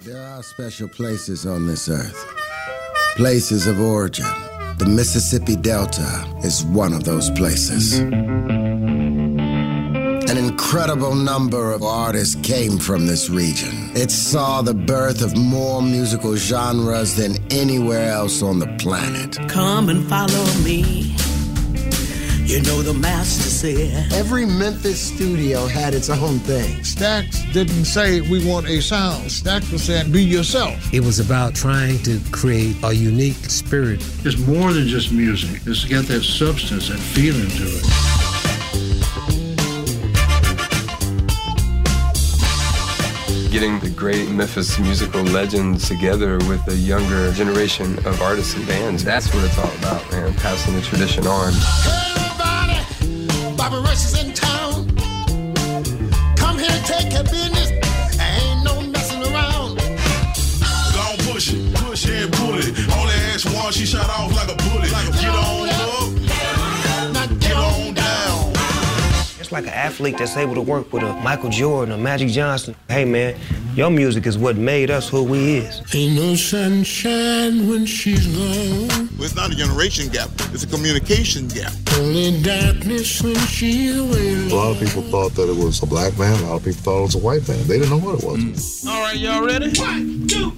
There are special places on this earth, places of origin. The Mississippi Delta is one of those places. An incredible number of artists came from this region. It saw the birth of more musical genres than anywhere else on the planet. Come and follow me. You know the master said. Every Memphis studio had its own thing. Stax didn't say we want a sound. Stax was saying be yourself. It was about trying to create a unique spirit. It's more than just music. It's got that substance, that feeling to it. getting the great Memphis musical legends together with a younger generation of artists and bands. That's what it's all about, man. Passing the tradition on. Bobby Rush is in town. Come here, take your business. Ain't no messing around. Don't push it, push it, pull it. Only ask one, she shot off like a bullet. Get on up, get on down. It's like an athlete that's able to work with a Michael Jordan a Magic Johnson. Hey man, your music is what made us who we is. Ain't no sunshine when she's gone. It's not a generation gap, it's a communication gap. Only darkness when she's away. A lot of people thought that it was a black man. A lot of people thought it was a white man. They didn't know what it was. All right, y'all ready? One, two,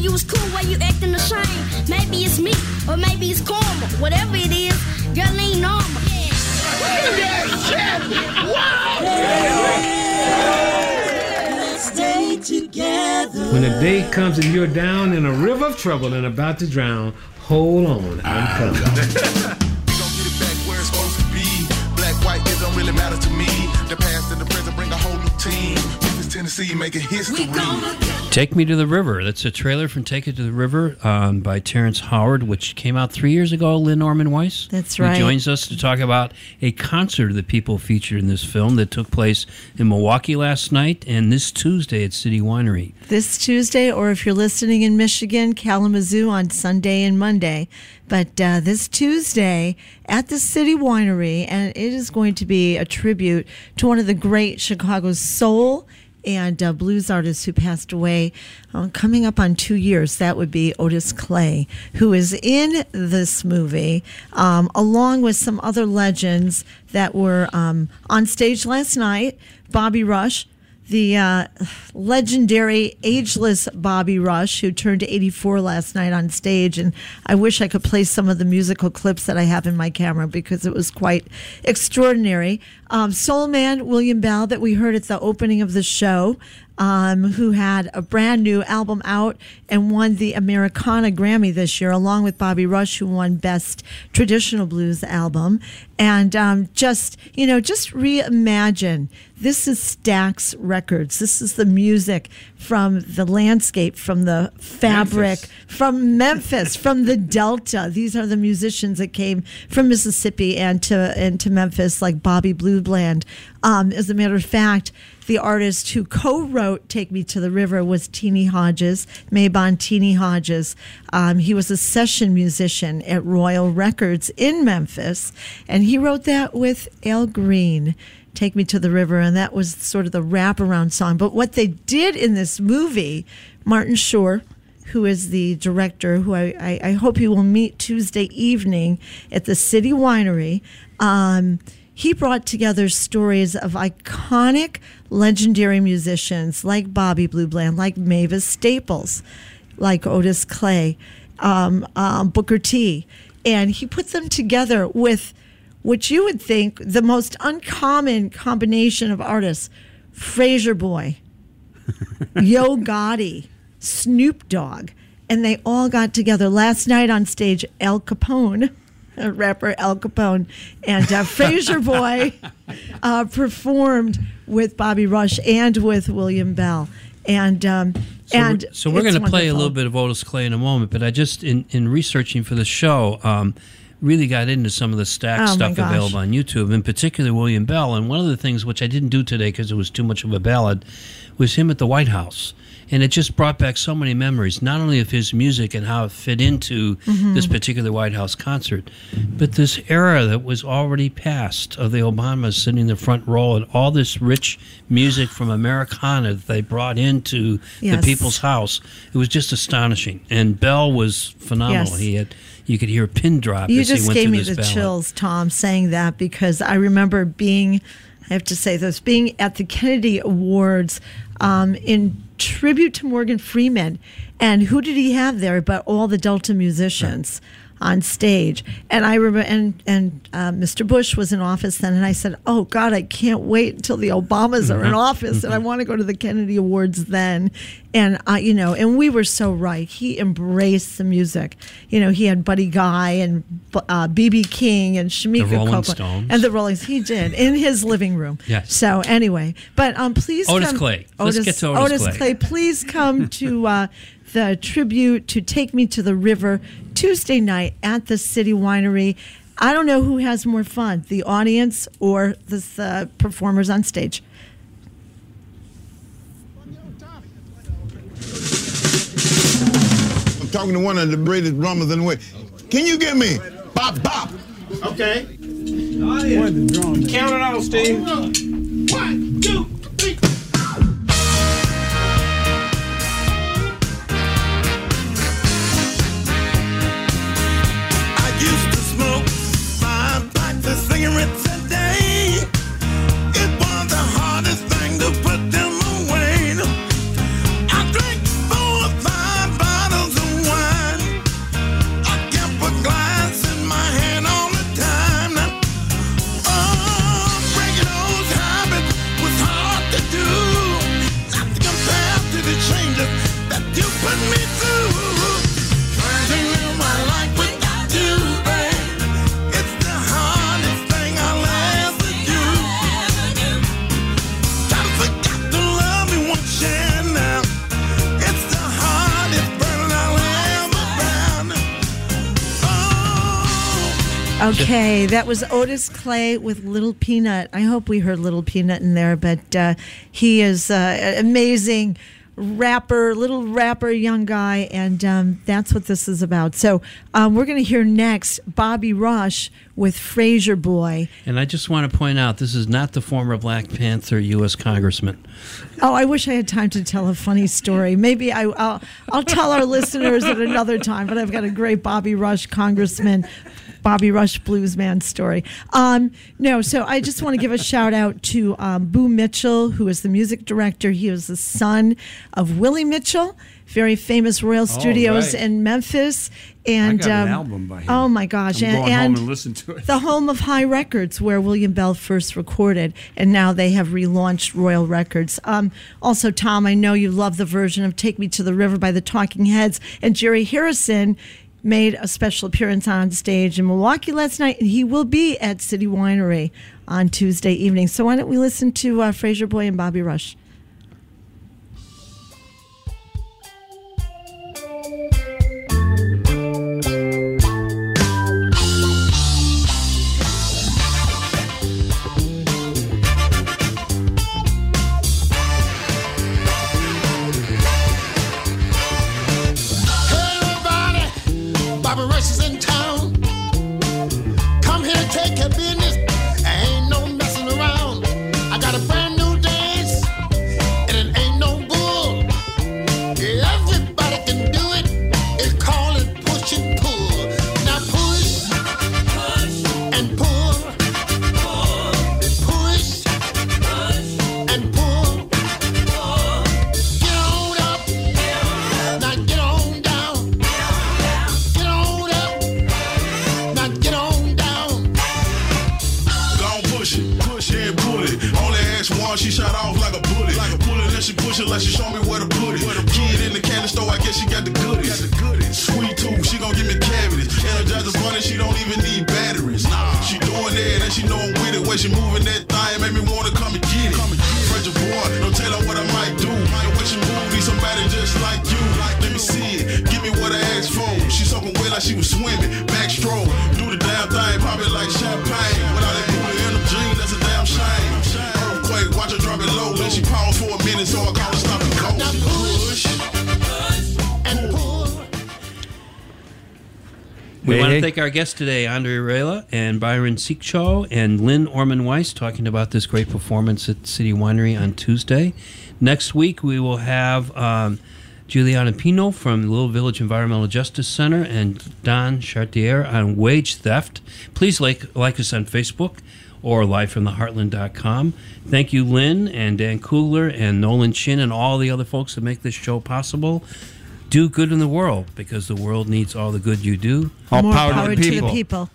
you was cool. Why you acting the same? Maybe it's me, or maybe it's karma. Whatever it is, girl ain't normal. Stay together. When the day comes and you're down in a river of trouble and about to drown, hold on, I'm ah. coming. Don't get it back where it's supposed to be. Black, white, it don't really matter to me. The past and the present bring a whole new team. Memphis, Tennessee, making history. Take Me to the River. That's a trailer from Take It to the River um, by Terrence Howard, which came out three years ago. Lynn Orman Weiss. That's who right. joins us to talk about a concert that people featured in this film that took place in Milwaukee last night and this Tuesday at City Winery. This Tuesday, or if you're listening in Michigan, Kalamazoo on Sunday and Monday. But uh, this Tuesday at the City Winery, and it is going to be a tribute to one of the great Chicago soul and uh, blues artists who passed away uh, coming up on two years. That would be Otis Clay, who is in this movie, um, along with some other legends that were um, on stage last night. Bobby Rush, the uh, legendary ageless Bobby Rush, who turned 84 last night on stage. And I wish I could play some of the musical clips that I have in my camera because it was quite extraordinary. Um, Soul Man William Bell, that we heard at the opening of the show, um, who had a brand new album out and won the Americana Grammy this year, along with Bobby Rush, who won Best Traditional Blues Album. And um, just, you know, just reimagine this is Stax Records. This is the music from the landscape, from the fabric, from Memphis, from the Delta. These are the musicians that came from Mississippi and to and to Memphis, like Bobby Blue Bland. Um, as a matter of fact, the artist who co-wrote "Take Me to the River" was Teenie Hodges, Mabon Teenie Hodges. Um, he was a session musician at Royal Records in Memphis, and he wrote that with Al Green. Take Me to the River, and that was sort of the wraparound song. But what they did in this movie, Martin Shore, who is the director, who I, I, I hope you will meet Tuesday evening at the City Winery. Um, he brought together stories of iconic, legendary musicians like Bobby Blue Bland, like Mavis Staples, like Otis Clay, um, um, Booker T. And he put them together with what you would think the most uncommon combination of artists Frayser Boy, Yo Gotti, Snoop Dogg. And they all got together last night on stage. Al Capone, rapper Al Capone, and uh, Frayser Boy uh, performed with Bobby Rush and with William Bell. And um, So and we're, so we're going to play a little bit of Otis Clay in a moment, but I just in, in researching for the show um, really got into some of the Stax Oh, stuff available on YouTube, in particular William Bell. And one of the things which I didn't do today because it was too much of a ballad was him at the White House. And it just brought back so many memories, not only of his music and how it fit into Mhm. this particular White House concert, but this era that was already past of the Obamas sitting in the front row and all this rich music from Americana that they brought into Yes. the people's house. It was just astonishing, and Bell was phenomenal. Yes. He had you could hear a pin drop You as he just went gave me the ballad. chills, Tom, saying that because I remember being, I have to say this, being at the Kennedy Awards um, in tribute to Morgan Freeman. And who did he have there but all the Delta musicians? On stage, and I remember, and and uh, Mr. Bush was in office then, and I said, "Oh God, I can't wait until the Obamas are in Mhm. office, and I want to go to the Kennedy Awards then." And I, you know, and we were so right. He embraced the music. You know, he had Buddy Guy and uh, BB King and Shemekia The Rolling Copeland Stones. and the Rollings. He did in his living room. Yes. So anyway, but um, please, Otis come, Clay. Let's get to Otis Clay. Please come to uh, the tribute to "Take Me to the River" Tuesday night at the City Winery. I don't know who has more fun, the audience or the uh, performers on stage. I'm talking to one of the greatest drummers in the way. Can you get me bop bop? Okay. Count it out, Steve. One, two, Okay, that was Otis Clay with Little Peanut. I hope we heard Little Peanut in there, but uh, he is uh, an amazing rapper, little rapper, young guy, and um, that's what this is about. So um, we're going to hear next Bobby Rush with Frayser Boy. And I just want to point out this is not the former Black Panther U.S. Congressman. Oh, I wish I had time to tell a funny story. Maybe I, I'll I'll tell our listeners at another time. But I've got a great Bobby Rush congressman, Bobby Rush bluesman story. Um, no, so I just want to give a shout out to um, Boo Mitchell, who is the music director. He was the son of Willie Mitchell, very famous Royal Studios right. in Memphis. And an um, album by him. Oh my gosh! I'm and, going home and and listen to it. the home of Hi Records, where William Bell first recorded, and now they have relaunched Royal Records. Um, also, Tom, I know you love the version of "Take Me to the River" by the Talking Heads, and Jerry Harrison made a special appearance on stage in Milwaukee last night, and he will be at City Winery on Tuesday evening. So why don't we listen to uh, Frayser Boy and Bobby Rush? Shot off like a bullet. Like a bullet, then she push it like she show me where to put it. Kid in the candy store, I guess she got the goodies. Sweet tooth, she gon' give me cavities. Energizer bunny, she don't even need batteries. Nah, she doing that and she know I'm with it. When she moving that thing, make me wanna come and get it. French boy, don't tell her what I might do. The way she move, need somebody just like you. Let me see it, give me what I asked for. She soaking wet like she was swimming. Backstroke, We Hey, want to hey. thank our guests today, Andre Rela and Byron Seekchow and Lynn Orman Weiss, talking about this great performance at City Winery on Tuesday. Next week, we will have um, Juliana Pino from the Little Village Environmental Justice Center and Don Chartier on wage theft. Please like, like us on Facebook or livefromtheheartland.com. Thank you, Lynn and Dan Kugler and Nolan Chin and all the other folks that make this show possible. Do good in the world because the world needs all the good you do. All More power, power to the to people. the people.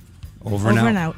Over and Over out. and out.